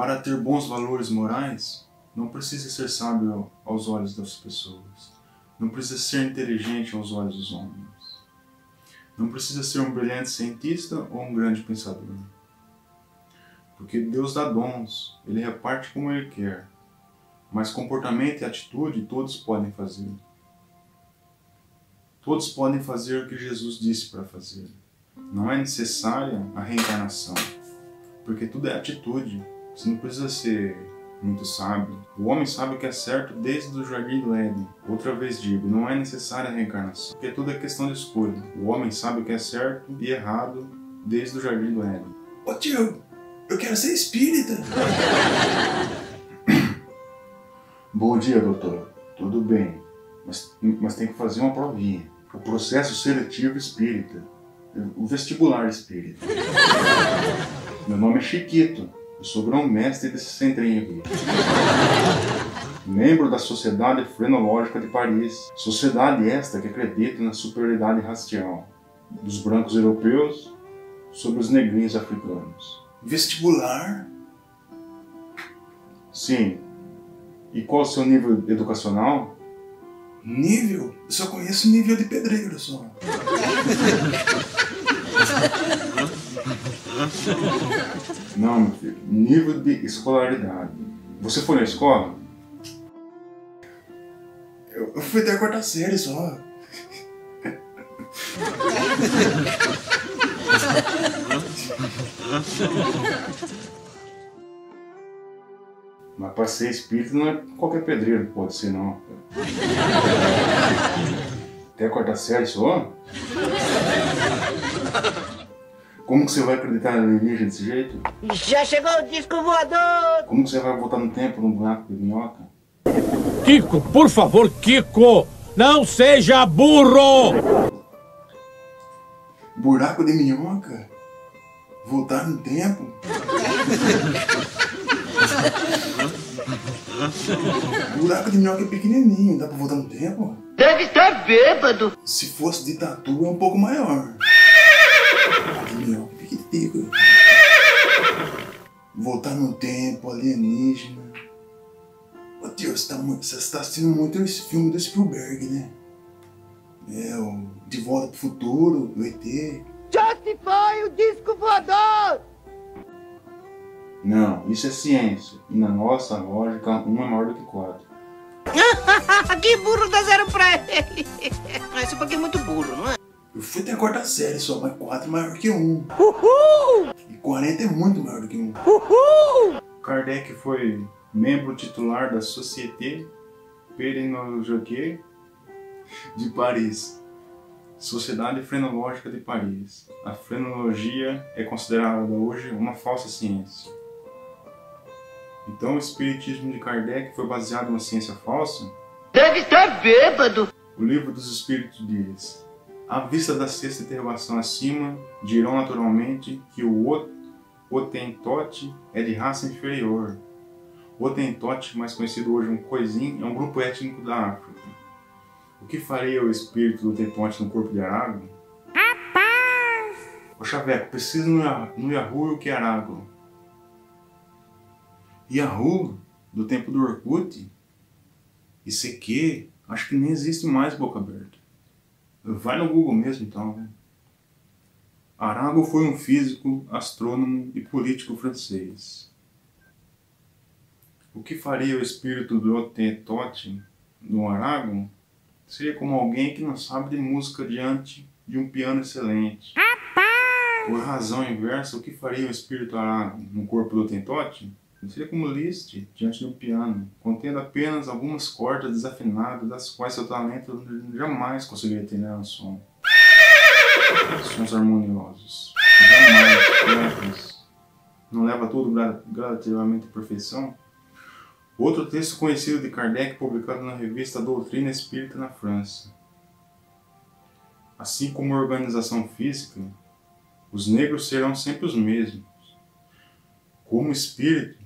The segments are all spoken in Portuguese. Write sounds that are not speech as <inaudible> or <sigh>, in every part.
Para ter bons valores morais, não precisa ser sábio aos olhos das pessoas. Não precisa ser inteligente aos olhos dos homens. Não precisa ser um brilhante cientista ou um grande pensador. Porque Deus dá dons, Ele reparte como Ele quer. Mas comportamento e atitude todos podem fazer. Todos podem fazer o que Jesus disse para fazer. Não é necessária a reencarnação, porque tudo é atitude. Você não precisa ser muito sábio. O homem sabe o que é certo desde o jardim do Éden. Outra vez digo, não é necessária a reencarnação, porque tudo é questão de escolha. O homem sabe o que é certo e errado desde o jardim do Éden. Ô tio, eu quero ser espírita. Bom dia, doutor. Tudo bem, mas, mas tem que fazer uma provinha. O processo seletivo espírita. O vestibular espírita. Meu nome é Chiquito. Eu sou grão-mestre desse centrinho aqui. Membro da Sociedade Frenológica de Paris. Sociedade esta que acredita na superioridade racial dos brancos europeus sobre os negrinhos africanos. Vestibular? Sim. E qual o seu nível educacional? Nível? Eu só conheço nível de pedreiro só. <laughs> <laughs> Não, meu filho. Nível de escolaridade. Você foi na escola? Eu, eu fui até a quarta série só. Mas para ser espírito não é qualquer pedreiro que pode ser, não. <laughs> Até a quarta série só? Como que você vai acreditar em alienígena desse jeito? Já chegou o disco voador! Como que você vai voltar no tempo num buraco de minhoca? Kiko, por favor, Kiko! Não seja burro! Buraco de minhoca? Voltar no tempo? Buraco de minhoca é pequenininho, dá pra voltar no tempo? Deve estar bêbado! Se fosse de tatu é um pouco maior. É. Voltar no tempo, alienígena. Ô tio, você tá, muito, você tá assistindo muito esse filme do Spielberg, né? É, o De Volta pro Futuro, o ET. Foi o disco voador! Não, isso é ciência. E na nossa lógica, um é maior do que quatro. <laughs> que burro dá zero pra ele! Esse porque é muito burro, não é? Eu fui até a quarta série só, mas 4 é maior que 1. Uhul! E 40 é muito maior do que 1. Uhul! Kardec foi membro titular da Société Pérennologique de Paris, Sociedade Frenológica de Paris. A frenologia é considerada hoje uma falsa ciência. Então, o espiritismo de Kardec foi baseado numa ciência falsa? Deve estar bêbado! O livro dos Espíritos diz: À vista da sexta interrogação acima, dirão naturalmente que o Otentote é de raça inferior. O Otentote, mais conhecido hoje como Coisim, é um grupo étnico da África. O que faria o espírito do Otentote no corpo de Arago? Rapaz! Ô Chaveco, precisa no, no Yahoo o que é Arago? Yahoo, do tempo do Orkut? ICQ, acho que nem existe mais boca aberta. Vai no Google mesmo então, né? Arago foi um físico, astrônomo e político francês. O que faria o espírito do Otentote no Arago seria como alguém que não sabe de música diante de um piano excelente. Por razão inversa, o que faria o espírito Arago no corpo do Otentote seria como Liszt diante de um piano, contendo apenas algumas cordas desafinadas, das quais seu talento jamais conseguiria ter um som. Sons harmoniosos. Jamais, simples. Não leva tudo gradativamente à perfeição? Outro texto conhecido de Kardec, publicado na revista Doutrina Espírita na França. Assim como a organização física, os negros serão sempre os mesmos. Como espírito,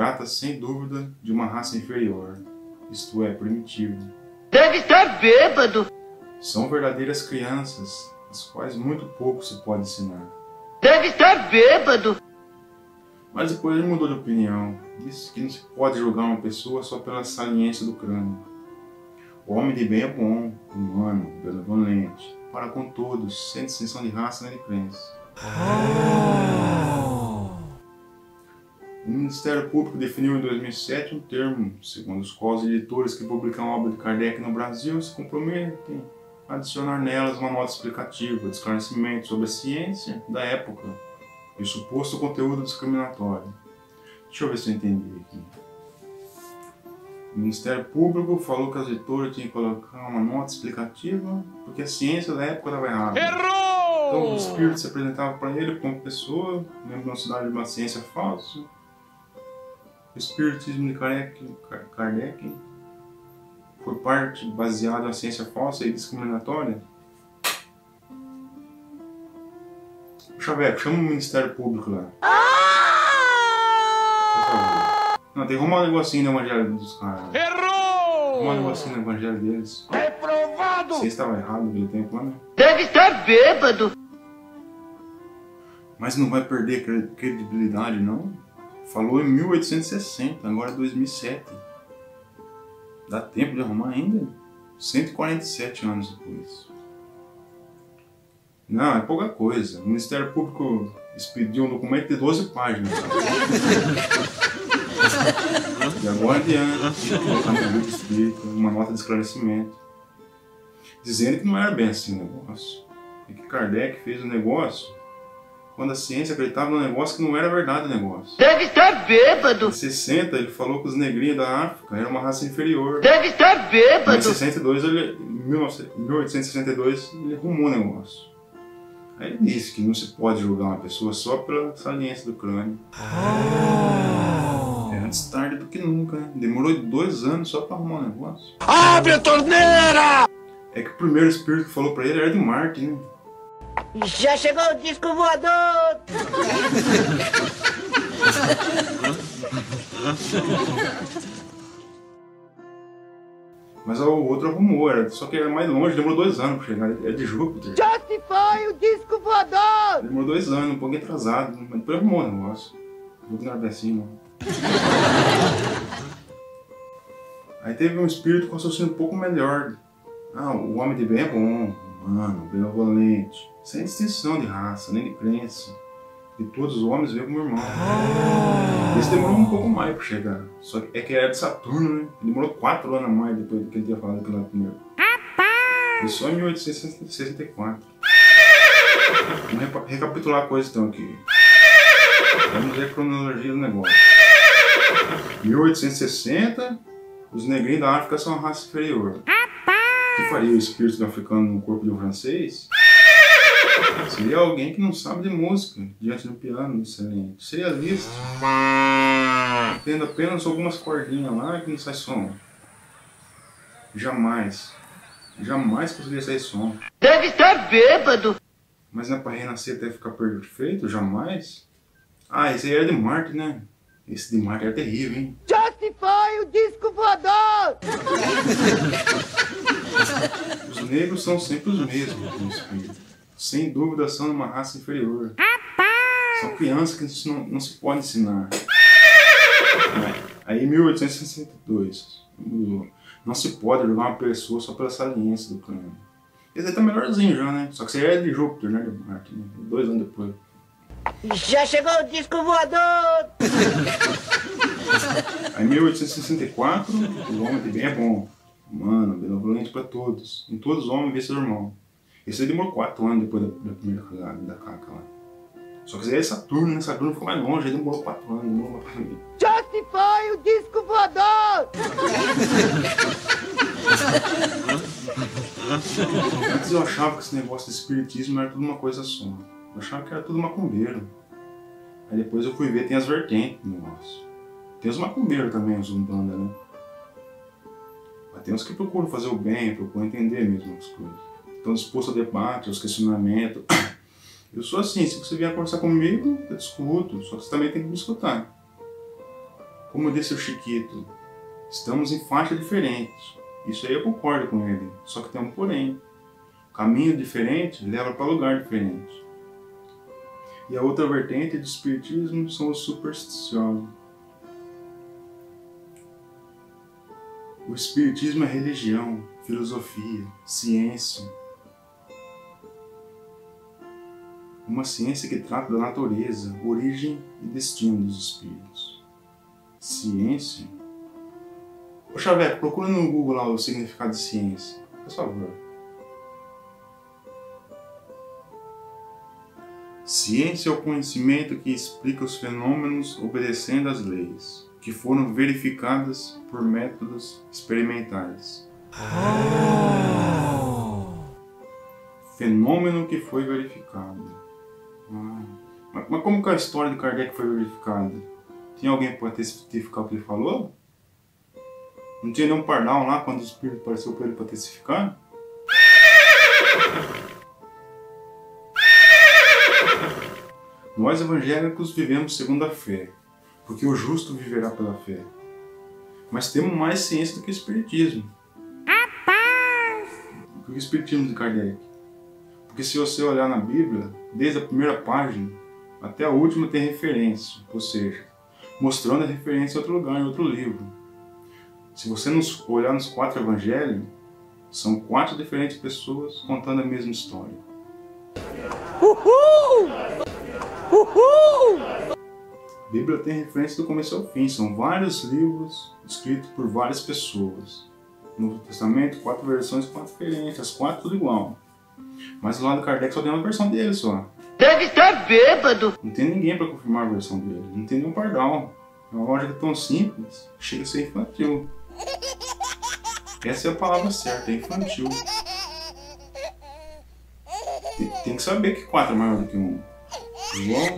trata sem dúvida de uma raça inferior, isto é, primitiva. Deve estar bêbado! São verdadeiras crianças, as quais muito pouco se pode ensinar. Deve estar bêbado! Mas depois ele mudou de opinião. Disse que não se pode julgar uma pessoa só pela saliência do crânio. O homem de bem é bom, humano, benevolente, para com todos, sem distinção de raça nem de crença. O Ministério Público definiu em 2007 um termo, segundo os quais editores que publicam obra de Kardec no Brasil se comprometem a adicionar nelas uma nota explicativa de esclarecimento sobre a ciência da época e o suposto conteúdo discriminatório. Deixa eu ver se eu entendi aqui. O Ministério Público falou que as editoras tinham que colocar uma nota explicativa porque a ciência da época estava errada. Errou! Então o espírito se apresentava para ele como pessoa, mesmo na cidade de uma ciência falsa. Espiritismo de Kardec, Kardec foi parte baseada na ciência falsa e discriminatória. Chaveco, chama o Ministério Público lá. Favor. Não, tem arrumar um negocinho no evangelho dos caras. Errou! Arrumar um negocinho no evangelho deles. Reprovado! Você estava errado naquele tempo lá, né? Deve estar bêbado! Mas não vai perder cre- credibilidade, não? Falou em 1860, agora é 2007. Dá tempo de arrumar ainda? 147 anos depois. Não, é pouca coisa. O Ministério Público expediu um documento de 12 páginas. <laughs> e agora adiante, livro escrito, uma nota de esclarecimento. Dizendo que não era bem assim o negócio. É que Kardec fez o negócio quando a ciência acreditava no negócio que não era verdade o negócio. Deve estar bêbado! Em 60, ele falou que os negrinhos da África eram uma raça inferior. Deve estar Em bêbado! 62, ele, em 19 1862, ele arrumou o negócio. Aí ele disse que não se pode julgar uma pessoa só pela saliência do crânio. É antes tarde do que nunca, né? Demorou dois anos só pra arrumar o negócio. Abre a torneira! É que o primeiro espírito que falou pra ele era de Marte, né? Já chegou o disco voador! Mas o outro arrumou, era, só que era mais longe, demorou dois anos pra chegar. É de Júpiter. Já se foi o disco voador! Demorou dois anos, um pouquinho atrasado, mas depois arrumou o negócio. Júpiter não era bem assim, não. Aí teve um espírito com raciocínio um pouco melhor. Ah, o homem de bem é bom, humano, benevolente, sem distinção de raça, nem de crença. E todos os homens veem como irmão. Esse demorou um pouco mais pra chegar. Só que é que era de Saturno, né? Demorou quatro anos a mais depois que ele tinha falado aquilo lá primeiro. E só em 1864. Vamos recapitular a coisa então aqui. Vamos ver a cronologia do negócio. 1860, os negrinhos da África são uma raça inferior. O que faria o espírito do africano no corpo de um francês? Seria alguém que não sabe de música, diante do piano excelente. Seria visto tendo apenas algumas cordinhas lá que não sai som. Jamais, jamais conseguiria sair som. Deve estar bêbado! Mas não é pra renascer até ficar perfeito? Jamais? Ah, esse aí era de Marte, né? Esse de Marte era terrível, hein? Foi o disco voador! <laughs> Os negros são sempre os mesmos no espírito. Sem dúvida são uma raça inferior. São crianças que não, não se pode ensinar. Aí, em 1862, mudou. Não se pode julgar uma pessoa só pela saliência do crânio. Esse aí tá melhorzinho já, né? Só que aí é de Júpiter, né? De Marte, né? Dois anos depois. Já chegou o disco voador! Aí, em 1864, o homem de bem é bom. Humano, benevolente para todos. Em todos os homens vê seu irmão. Esse aí demorou quatro anos depois da, da primeira cagada, da caca lá. Só que esse aí é Saturno, né? Saturno ficou mais longe, aí demorou quatro anos, demorou mais pra mim. Foi o disco voador! Antes eu achava que esse negócio de espiritismo era tudo uma coisa só. Eu achava que era tudo macumbeiro. Aí depois eu fui ver, tem as vertentes do negócio. Tem os macumbeiros também, os umbanda, né? Mas tem uns que procuram fazer o bem, procuram entender mesmo as coisas. Estão dispostos a debate, aos questionamentos. <coughs> Eu sou assim, se você vier conversar comigo, eu discuto, só que você também tem que me escutar. Como disse o Chiquito, estamos em faixa diferente. Isso aí eu concordo com ele, só que tem um porém. Caminho diferente leva para lugar diferente. E a outra vertente do espiritismo são os supersticiosos. O espiritismo é religião, filosofia, ciência. Uma ciência que trata da natureza, origem e destino dos espíritos. Ciência? Ô Xavier, procura no Google lá o significado de ciência. Por favor. Ciência é o conhecimento que explica os fenômenos obedecendo às leis que foram verificadas por métodos experimentais. Fenômeno que foi verificado. Ah. Mas, mas, como que a história de Kardec foi verificada? Tinha alguém para testificar o que ele falou? Não tinha nenhum pardal lá quando o Espírito apareceu para ele para testificar? Nós evangélicos vivemos segundo a fé, porque o justo viverá pela fé. Mas temos mais ciência do que o Espiritismo. Por que o Espiritismo de Kardec? Porque se você olhar na Bíblia, desde a primeira página até a última tem referência, ou seja, mostrando a referência em outro lugar, em outro livro. Se você nos olhar nos quatro evangelhos, são quatro diferentes pessoas contando a mesma história. Uhul! Uhul! A Bíblia tem referência do começo ao fim, são vários livros escritos por várias pessoas. No Novo Testamento, quatro versões, quatro diferentes, quatro tudo igual. Mas lá do Kardec só tem uma versão dele só. Deve estar bêbado! Não tem ninguém para confirmar a versão dele, não tem nenhum pardal. É uma lógica tão simples, chega a ser infantil. Essa é a palavra certa, é infantil. Tem, tem que saber que quatro é maior do que um. João,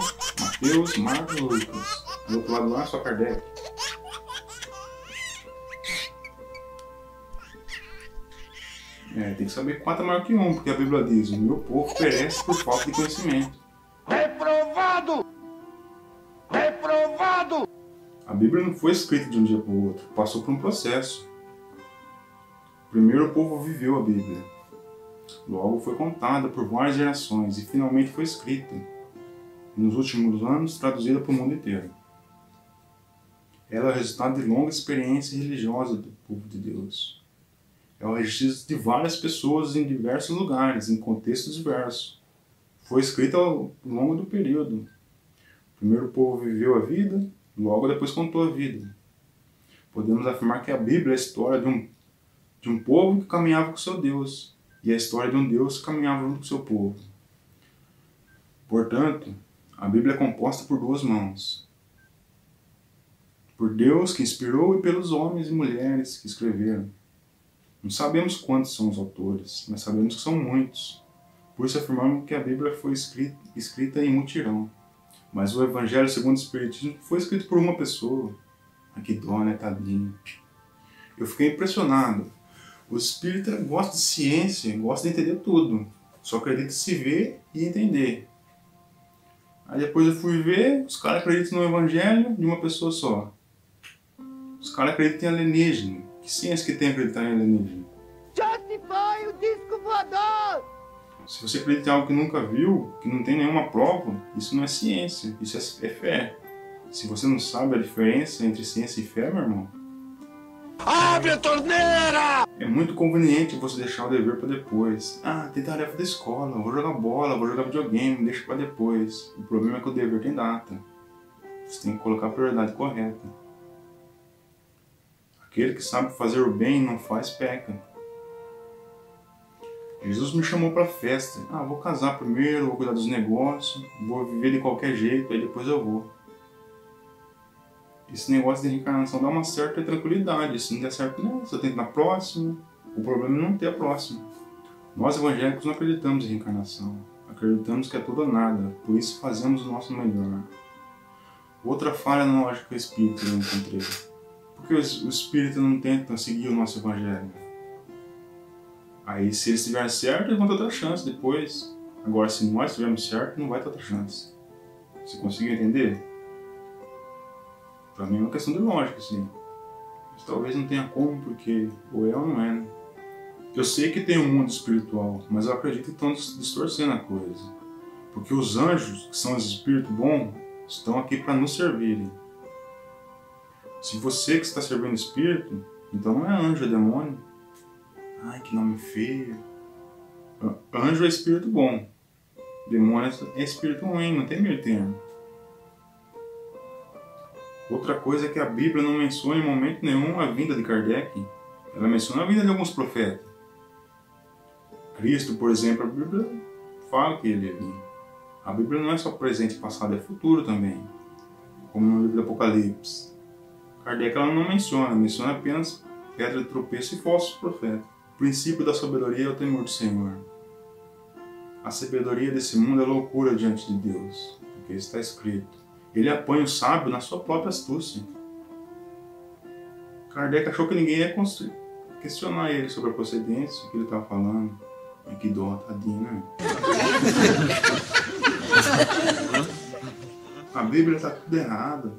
Mateus, Marcos e Lucas. Do outro lado lá, só Kardec. É, tem que saber quatro é maior que um, porque a Bíblia diz: o meu povo perece por falta de conhecimento. Reprovado! Reprovado! A Bíblia não foi escrita de um dia para o outro, passou por um processo. Primeiro o povo viveu a Bíblia. Logo foi contada por várias gerações e finalmente foi escrita nos últimos anos traduzida para o mundo inteiro. Ela é o resultado de longa experiência religiosa do povo de Deus. É o registro de várias pessoas em diversos lugares, em contextos diversos. Foi escrita ao longo do período. Primeiro o povo viveu a vida, logo depois contou a vida. Podemos afirmar que a Bíblia é a história de um, de um povo que caminhava com seu Deus, e a história de um Deus que caminhava junto com seu povo. Portanto, a Bíblia é composta por duas mãos. Por Deus que inspirou e pelos homens e mulheres que escreveram. Não sabemos quantos são os autores, mas sabemos que são muitos. Por isso afirmamos que a Bíblia foi escrita, escrita em mutirão. Mas o Evangelho segundo o Espiritismo foi escrito por uma pessoa. Ah, que dó, né, tadinho. Eu fiquei impressionado. O espírita gosta de ciência, gosta de entender tudo. Só acredita se ver e entender. Aí depois eu fui ver, os caras acreditam no evangelho de uma pessoa só. Os caras acreditam em alienígena. Que ciência que tem acreditar em alienígena? Foi o disco voador! Se você acredita em algo que nunca viu, que não tem nenhuma prova, isso não é ciência, isso é fé. Se você não sabe a diferença entre ciência e fé, meu irmão, Abre a torneira! é muito conveniente você deixar o dever para depois. Ah, tem tarefa da escola, vou jogar bola, vou jogar videogame, deixa para depois. O problema é que o dever tem data. Você tem que colocar a prioridade correta. Aquele que sabe fazer o bem não faz peca. Jesus me chamou para festa. Ah, vou casar primeiro, vou cuidar dos negócios, vou viver de qualquer jeito, aí depois eu vou. Esse negócio de reencarnação dá uma certa tranquilidade. Se não der certo, não, você tenta na próxima. O problema é não ter a próxima. Nós evangélicos não acreditamos em reencarnação. Acreditamos que é tudo ou nada, por isso fazemos o nosso melhor. Outra falha na lógica espírita eu encontrei. Por que os espíritas não tentam seguir o nosso evangelho? Aí, se eles estiverem certo, eles vão ter outra chance depois. Agora, se nós estivermos certo, não vai ter outra chance. Você conseguiu entender? Pra mim é uma questão de lógica, assim. Mas talvez não tenha como, porque ou é ou não é, né? Eu sei que tem um mundo espiritual, mas eu acredito que estão distorcendo a coisa. Porque os anjos, que são os espíritos bons, estão aqui para nos servirem. Se você que está servindo espírito, então não é anjo, é demônio. Ai, que nome feio. Anjo é espírito bom. Demônio é espírito ruim, não tem meio termo. Outra coisa é que a Bíblia não menciona em momento nenhum a vinda de Kardec. Ela menciona a vinda de alguns profetas. Cristo, por exemplo, a Bíblia fala que ele é vir. A Bíblia não é só presente, passado, é futuro também. Como no livro do Apocalipse. Kardec ela não menciona, menciona apenas pedra de tropeço e falsos profetas. O princípio da sabedoria é o temor do Senhor. A sabedoria desse mundo é loucura diante de Deus, porque está escrito. Ele apanha o sábio na sua própria astúcia. Kardec achou que ninguém ia questionar ele sobre a procedência, o que ele estava falando. Mas que dó, tadinho, <laughs> né? a Bíblia está tudo errada.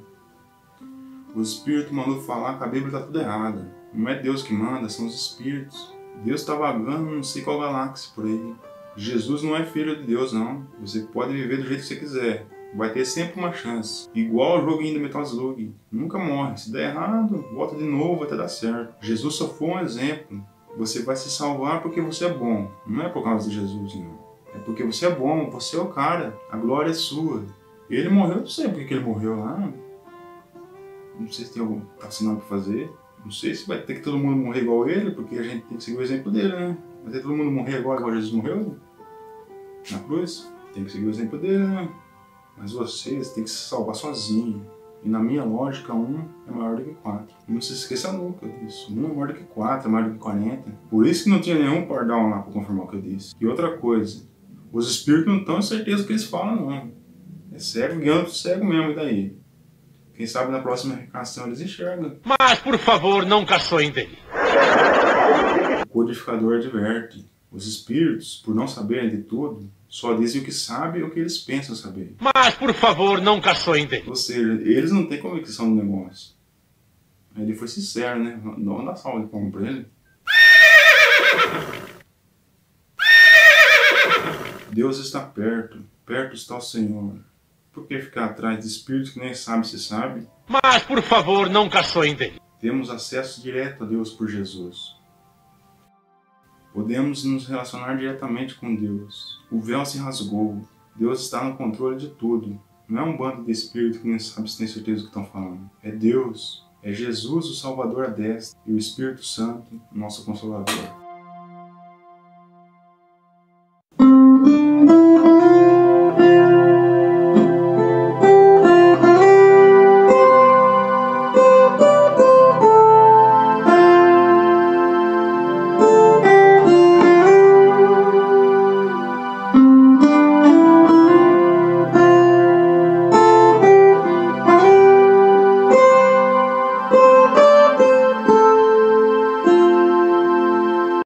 O Espírito mandou falar que a Bíblia está tudo errada. Não é Deus que manda, são os Espíritos. Deus está vagando não sei qual galáxia por aí. Jesus não é filho de Deus, não. Você pode viver do jeito que você quiser. Vai ter sempre uma chance. Igual o joguinho do Metal Slug. Nunca morre. Se der errado, volta de novo, até dar certo. Jesus só foi um exemplo. Você vai se salvar porque você é bom. Não é por causa de Jesus, não. É porque você é bom, você é o cara. A glória é sua. Ele morreu, não sei porque que ele morreu lá. Não sei se tem algum assinado pra fazer. Não sei se vai ter que todo mundo morrer igual ele, porque a gente tem que seguir o exemplo dele, né? Vai ter todo mundo morrer agora igual Jesus morreu? Na cruz? Tem que seguir o exemplo dele, né? Mas vocês têm que se salvar sozinho. E na minha lógica, um é maior do que quatro. Não se esqueça nunca disso. Um é maior do que quatro, é maior do que quarenta. Por isso que não tinha nenhum pardal lá para confirmar o que eu disse. E outra coisa, os espíritos não estão certeza do que eles falam, não. É cego guiando cego mesmo, e daí? Quem sabe na próxima reencarnação eles enxergam. Mas, por favor, não caçoem dele. O codificador adverte. Os espíritos, por não saberem de tudo, só dizem o que sabem e o que eles pensam saber. Mas, por favor, não caçoem dele. Ou seja, eles não têm convicção do negócio. Ele foi sincero, né? Não dá salva de palma pra ele. Deus está perto, perto está o Senhor. Por que ficar atrás de espíritos que nem sabe se sabe? Mas, por favor, não caçoem dele. Temos acesso direto a Deus por Jesus. Podemos nos relacionar diretamente com Deus. O véu se rasgou. Deus está no controle de tudo. Não é um bando de espíritos que nem sabe se tem certeza do que estão falando. É Deus. É Jesus, o Salvador a destra, e o Espírito Santo, nosso Consolador.